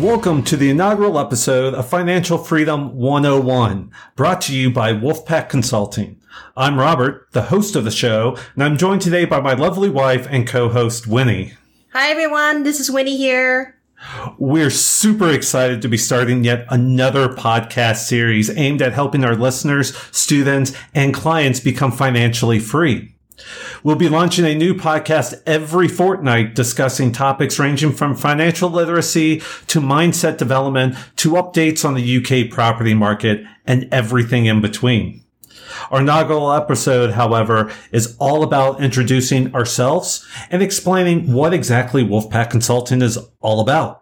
Welcome to the inaugural episode of Financial Freedom 101, brought to you by Wolfpack Consulting. I'm Robert, the host of the show, and I'm joined today by my lovely wife and co-host Winnie. Hi everyone, this is Winnie here. We're super excited to be starting yet another podcast series aimed at helping our listeners, students, and clients become financially free. We'll be launching a new podcast every fortnight discussing topics ranging from financial literacy to mindset development to updates on the UK property market and everything in between. Our inaugural episode, however, is all about introducing ourselves and explaining what exactly Wolfpack Consulting is all about.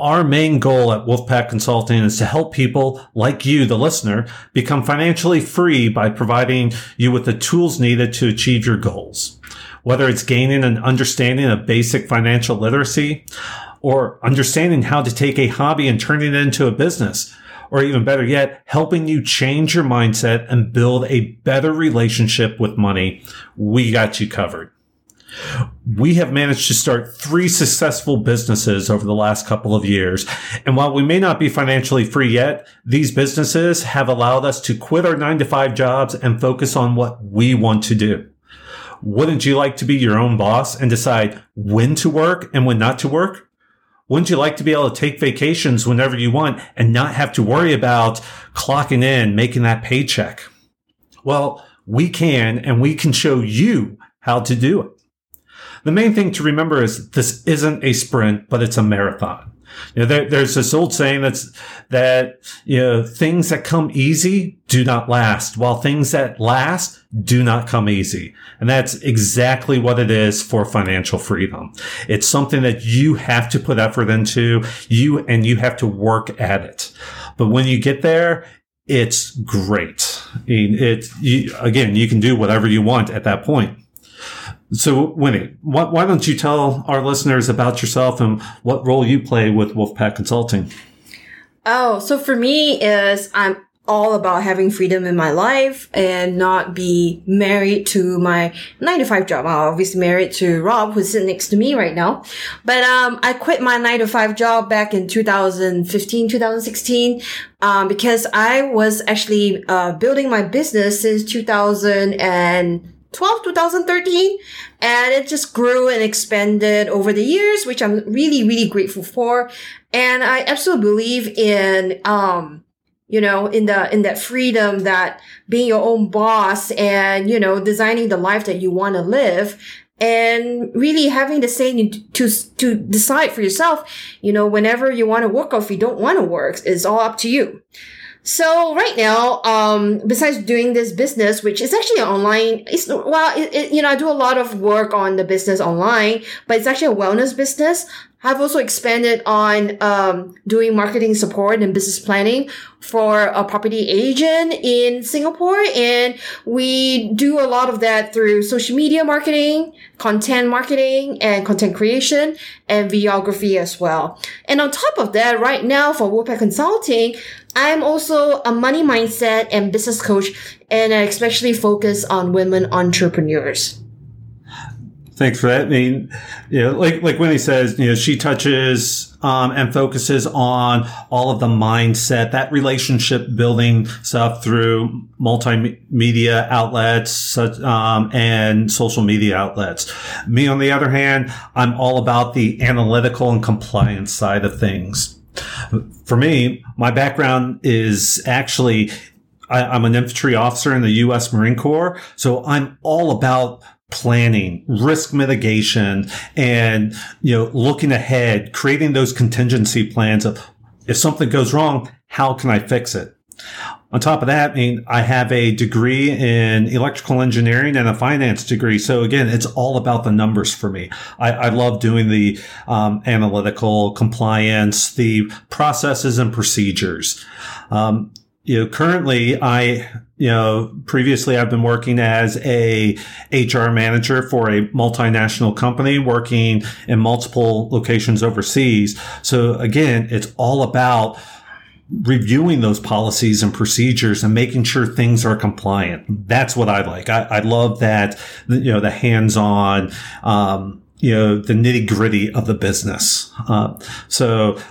Our main goal at Wolfpack Consulting is to help people like you, the listener, become financially free by providing you with the tools needed to achieve your goals. Whether it's gaining an understanding of basic financial literacy or understanding how to take a hobby and turn it into a business, or even better yet, helping you change your mindset and build a better relationship with money, we got you covered. We have managed to start three successful businesses over the last couple of years. And while we may not be financially free yet, these businesses have allowed us to quit our nine to five jobs and focus on what we want to do. Wouldn't you like to be your own boss and decide when to work and when not to work? Wouldn't you like to be able to take vacations whenever you want and not have to worry about clocking in, making that paycheck? Well, we can, and we can show you how to do it. The main thing to remember is this isn't a sprint, but it's a marathon. You know, there, there's this old saying that's that you know things that come easy do not last, while things that last do not come easy. And that's exactly what it is for financial freedom. It's something that you have to put effort into, you and you have to work at it. But when you get there, it's great. I mean, it you, again, you can do whatever you want at that point. So, Winnie, why, why don't you tell our listeners about yourself and what role you play with Wolfpack Consulting? Oh, so for me is I'm all about having freedom in my life and not be married to my nine to five job. I'm obviously married to Rob, who's sitting next to me right now. But, um, I quit my nine to five job back in 2015, 2016, um, because I was actually, uh, building my business since 2000 and 12, 2013. And it just grew and expanded over the years, which I'm really, really grateful for. And I absolutely believe in, um, you know, in the, in that freedom that being your own boss and, you know, designing the life that you want to live and really having the say to, to decide for yourself, you know, whenever you want to work or if you don't want to work is all up to you. So right now, um, besides doing this business, which is actually online, it's, well, it, it, you know, I do a lot of work on the business online, but it's actually a wellness business. I've also expanded on um, doing marketing support and business planning for a property agent in Singapore. And we do a lot of that through social media marketing, content marketing, and content creation, and videography as well. And on top of that, right now for Wolfpack Consulting, I'm also a money mindset and business coach, and I especially focus on women entrepreneurs. Thanks for that. I mean, you know, like like Winnie says, you know, she touches um, and focuses on all of the mindset, that relationship building stuff through multimedia outlets such, um, and social media outlets. Me, on the other hand, I'm all about the analytical and compliance side of things. For me, my background is actually I, am an infantry officer in the U.S. Marine Corps, so I'm all about planning, risk mitigation, and you know, looking ahead, creating those contingency plans of if something goes wrong, how can I fix it? On top of that, I mean, I have a degree in electrical engineering and a finance degree. So again, it's all about the numbers for me. I, I love doing the um, analytical compliance, the processes and procedures. Um, you know, currently I, you know, previously I've been working as a HR manager for a multinational company working in multiple locations overseas. So again, it's all about reviewing those policies and procedures and making sure things are compliant. That's what I like. I, I love that, you know, the hands-on, um, you know, the nitty gritty of the business. Uh, so, I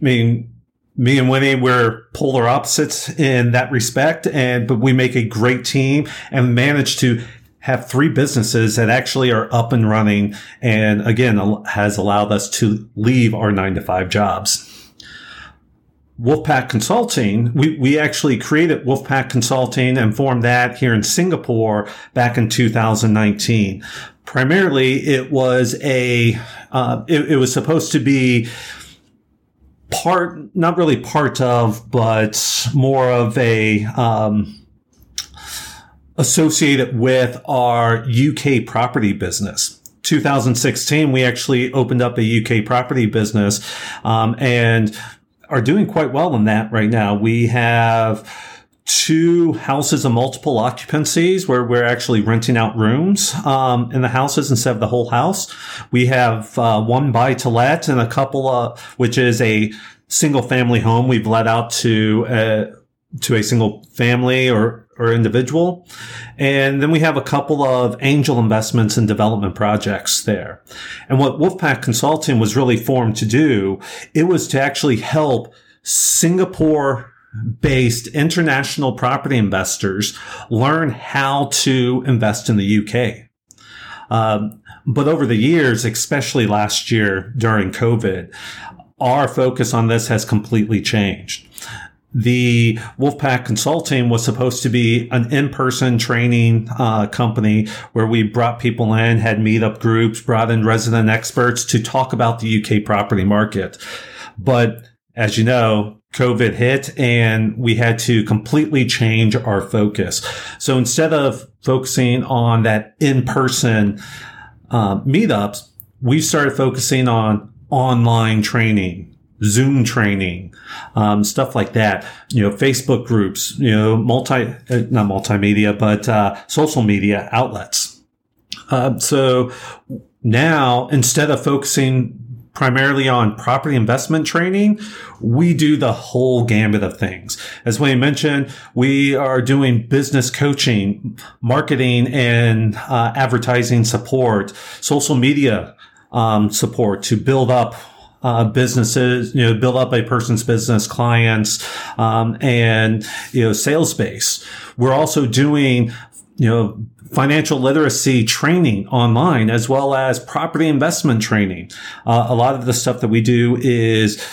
mean, me and Winnie, we're polar opposites in that respect. And, but we make a great team and manage to have three businesses that actually are up and running. And again, has allowed us to leave our nine to five jobs. Wolfpack Consulting, we, we actually created Wolfpack Consulting and formed that here in Singapore back in 2019. Primarily, it was a, uh, it, it was supposed to be part, not really part of, but more of a, um, associated with our UK property business. 2016, we actually opened up a UK property business, um, and are doing quite well in that right now. We have two houses of multiple occupancies where we're actually renting out rooms um, in the houses instead of the whole house. We have uh, one buy to let and a couple of, which is a single family home we've let out to a, to a single family or or individual. And then we have a couple of angel investments and development projects there. And what Wolfpack Consulting was really formed to do, it was to actually help Singapore based international property investors learn how to invest in the UK. Um, but over the years, especially last year during COVID, our focus on this has completely changed the Wolfpack Consulting was supposed to be an in-person training uh, company where we brought people in, had meetup groups, brought in resident experts to talk about the UK property market. But as you know, COVID hit and we had to completely change our focus. So instead of focusing on that in-person uh, meetups, we started focusing on online training, Zoom training, um, stuff like that. You know, Facebook groups, you know, multi, uh, not multimedia, but uh, social media outlets. Uh, so now, instead of focusing primarily on property investment training, we do the whole gambit of things. As Winnie mentioned, we are doing business coaching, marketing and uh, advertising support, social media um, support to build up uh, businesses, you know, build up a person's business clients, um, and, you know, sales base. We're also doing, you know, financial literacy training online as well as property investment training. Uh, a lot of the stuff that we do is,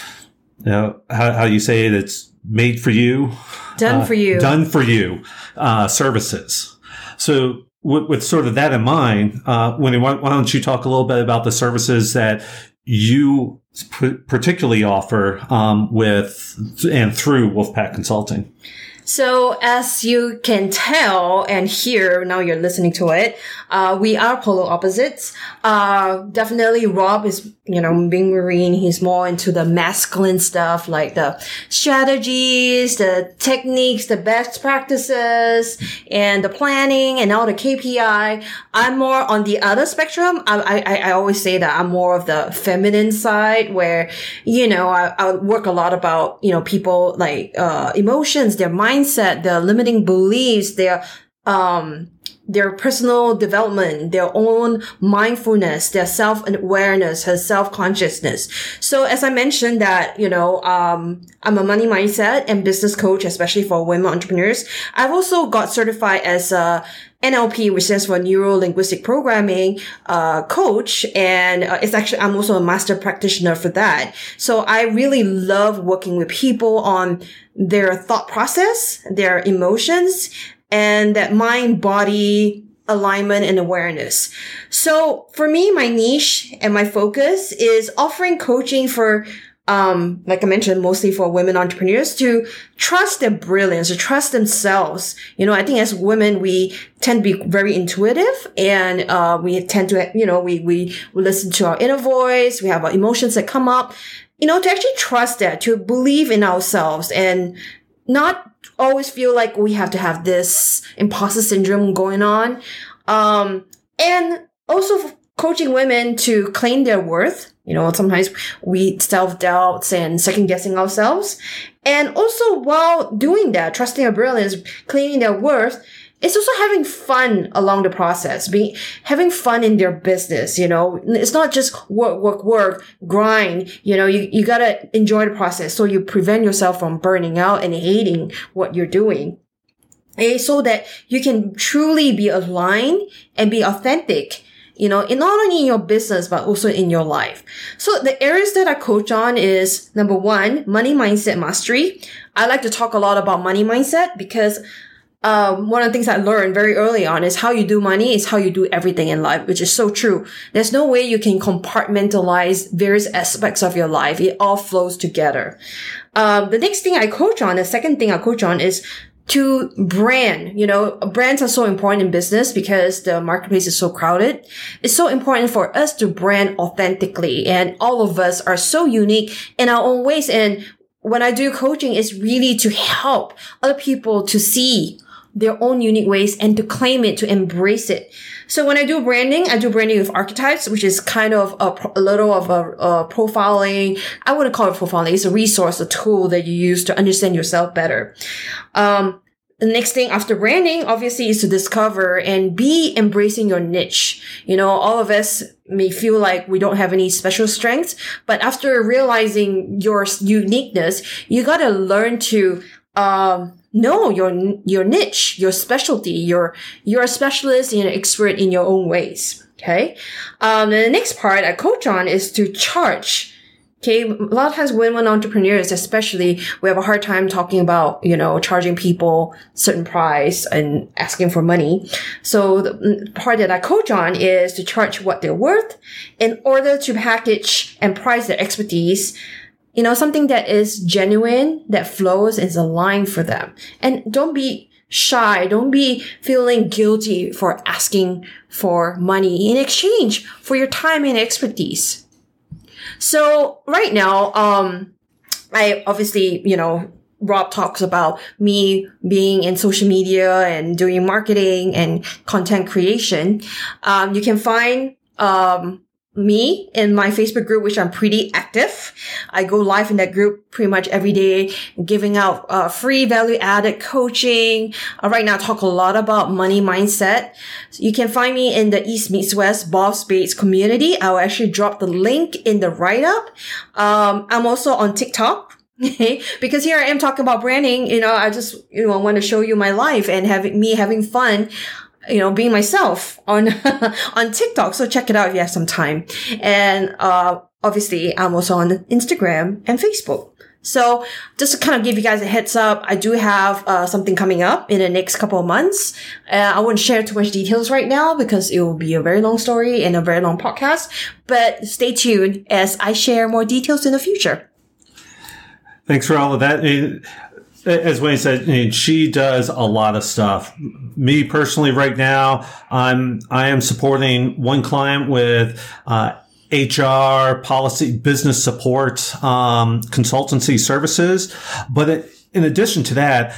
you know, how, how you say it, it's made for you. Done uh, for you. Done for you, uh, services. So with, with, sort of that in mind, uh, Winnie, why, why, don't you talk a little bit about the services that you particularly offer um, with and through Wolfpack Consulting? So as you can tell and hear, now you're listening to it, uh, we are polar opposites. Uh, definitely Rob is, you know, being Marine, he's more into the masculine stuff, like the strategies, the techniques, the best practices, and the planning and all the KPI. I'm more on the other spectrum. I, I, I always say that I'm more of the feminine side where, you know, I, I work a lot about, you know, people like, uh, emotions, their mind mindset, their limiting beliefs, their, um, their personal development, their own mindfulness, their self-awareness, her self-consciousness. So as I mentioned that, you know, um, I'm a money mindset and business coach, especially for women entrepreneurs. I've also got certified as a NLP, which stands for Neuro Linguistic Programming, uh, coach. And uh, it's actually, I'm also a master practitioner for that. So I really love working with people on their thought process, their emotions, and that mind body alignment and awareness. So for me, my niche and my focus is offering coaching for um, like I mentioned, mostly for women entrepreneurs to trust their brilliance, to trust themselves. You know, I think as women, we tend to be very intuitive and, uh, we tend to, you know, we, we, we listen to our inner voice. We have our emotions that come up, you know, to actually trust that, to believe in ourselves and not always feel like we have to have this imposter syndrome going on. Um, and also coaching women to claim their worth. You know, sometimes we self doubts and second guessing ourselves. And also while doing that, trusting our brilliance, claiming their worth, it's also having fun along the process, being having fun in their business. You know, it's not just work, work, work, grind. You know, you, you gotta enjoy the process so you prevent yourself from burning out and hating what you're doing. Okay, so that you can truly be aligned and be authentic you know, in not only in your business, but also in your life. So the areas that I coach on is number one, money mindset mastery. I like to talk a lot about money mindset because um, one of the things I learned very early on is how you do money is how you do everything in life, which is so true. There's no way you can compartmentalize various aspects of your life. It all flows together. Um, the next thing I coach on, the second thing I coach on is to brand. You know, brands are so important in business because the marketplace is so crowded. It's so important for us to brand authentically and all of us are so unique in our own ways. And when I do coaching, it's really to help other people to see their own unique ways and to claim it, to embrace it. So when I do branding, I do branding with archetypes, which is kind of a, a little of a, a, profiling. I wouldn't call it profiling. It's a resource, a tool that you use to understand yourself better. Um, the next thing after branding, obviously, is to discover and be embracing your niche. You know, all of us may feel like we don't have any special strengths, but after realizing your uniqueness, you gotta learn to, um, know your your niche, your specialty. You're you're a specialist and an expert in your own ways. Okay. Um, the next part I coach on is to charge. Okay, a lot of times women entrepreneurs, especially, we have a hard time talking about, you know, charging people certain price and asking for money. So the part that I coach on is to charge what they're worth in order to package and price their expertise you know, something that is genuine, that flows, is aligned for them. And don't be shy. Don't be feeling guilty for asking for money in exchange for your time and expertise. So right now, um, I obviously, you know, Rob talks about me being in social media and doing marketing and content creation. Um, you can find, um, me in my Facebook group, which I'm pretty active. I go live in that group pretty much every day, giving out uh, free value added coaching. Uh, right now, I talk a lot about money mindset. So you can find me in the East Meets West Boss Babes community. I'll actually drop the link in the write up. Um, I'm also on TikTok. because here I am talking about branding, you know, I just, you know, I want to show you my life and having me having fun you know, being myself on, on TikTok. So check it out if you have some time. And, uh, obviously I'm also on Instagram and Facebook. So just to kind of give you guys a heads up, I do have uh, something coming up in the next couple of months. Uh, I won't share too much details right now because it will be a very long story and a very long podcast. But stay tuned as I share more details in the future. Thanks for all of that as Winnie said, she does a lot of stuff. Me personally, right now, I'm I am supporting one client with uh, HR, policy, business support, um, consultancy services. But it, in addition to that,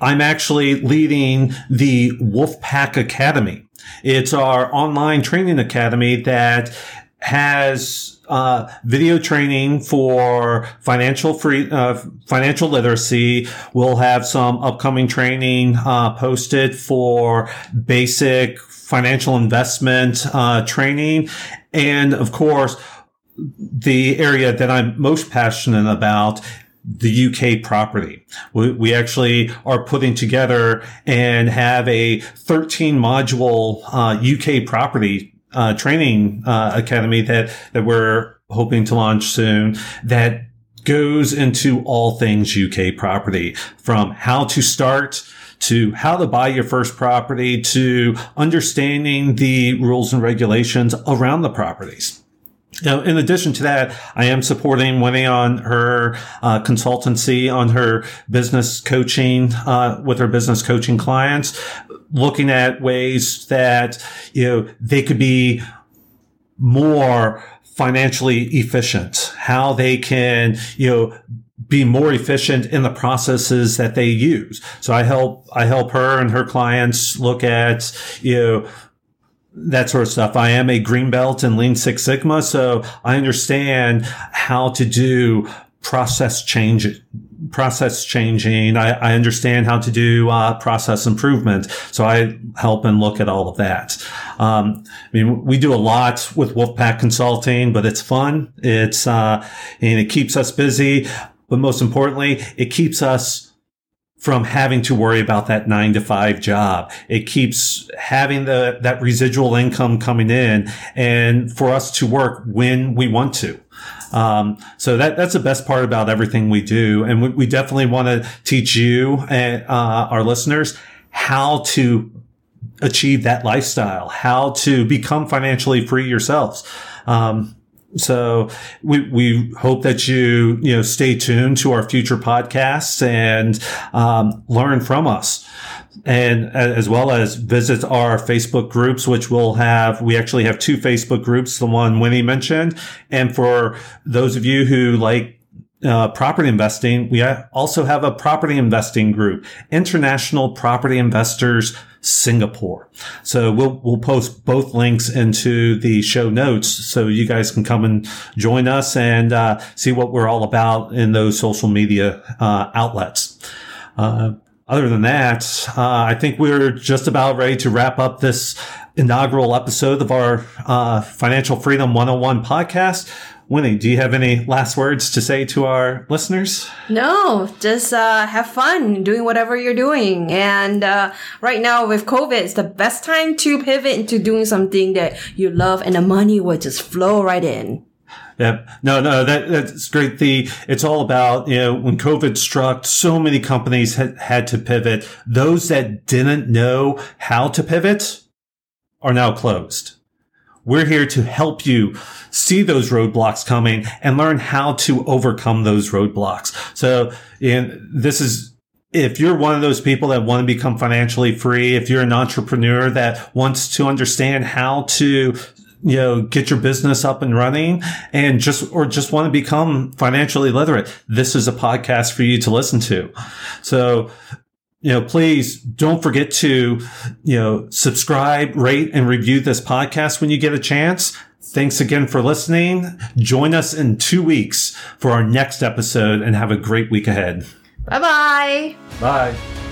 I'm actually leading the Wolfpack Academy. It's our online training academy that has uh, video training for financial free uh, financial literacy. We'll have some upcoming training uh, posted for basic financial investment uh, training, and of course, the area that I'm most passionate about the UK property. We, we, actually are putting together and have a 13 module uh, UK property uh, training uh, academy that that we're hoping to launch soon that goes into all things UK property from how to start to how to buy your first property to understanding the rules and regulations around the properties. Now, in addition to that, I am supporting Winnie on her uh, consultancy, on her business coaching, uh, with her business coaching clients, looking at ways that, you know, they could be more financially efficient, how they can, you know, be more efficient in the processes that they use. So I help, I help her and her clients look at, you know, that sort of stuff. I am a green belt in Lean Six Sigma, so I understand how to do process change, process changing. I, I understand how to do uh, process improvement. So I help and look at all of that. Um, I mean, we do a lot with Wolfpack Consulting, but it's fun. It's, uh, and it keeps us busy. But most importantly, it keeps us from having to worry about that nine to five job. It keeps having the, that residual income coming in and for us to work when we want to. Um, so that, that's the best part about everything we do. And we, we definitely want to teach you and, uh, our listeners how to achieve that lifestyle, how to become financially free yourselves. Um, so we, we hope that you, you know, stay tuned to our future podcasts and, um, learn from us and as well as visit our Facebook groups, which we'll have. We actually have two Facebook groups, the one Winnie mentioned. And for those of you who like uh, property investing, we also have a property investing group, International Property Investors Singapore. So we'll, we'll post both links into the show notes so you guys can come and join us and uh, see what we're all about in those social media uh, outlets. Other than that, uh, I think we're just about ready to wrap up this inaugural episode of our uh, Financial Freedom 101 podcast. Winnie, do you have any last words to say to our listeners? No, just uh, have fun doing whatever you're doing. And uh, right now with COVID, it's the best time to pivot into doing something that you love and the money will just flow right in. Yeah, no, no, that, that's great. The, it's all about, you know, when COVID struck, so many companies had, had to pivot. Those that didn't know how to pivot are now closed. We're here to help you see those roadblocks coming and learn how to overcome those roadblocks. So, and this is, if you're one of those people that want to become financially free, if you're an entrepreneur that wants to understand how to you know, get your business up and running and just, or just want to become financially literate, this is a podcast for you to listen to. So you know, please don't forget to, you know, subscribe, rate, and review this podcast when you get a chance. Thanks again for listening. Join us in two weeks for our next episode and have a great week ahead. Bye-bye. Bye.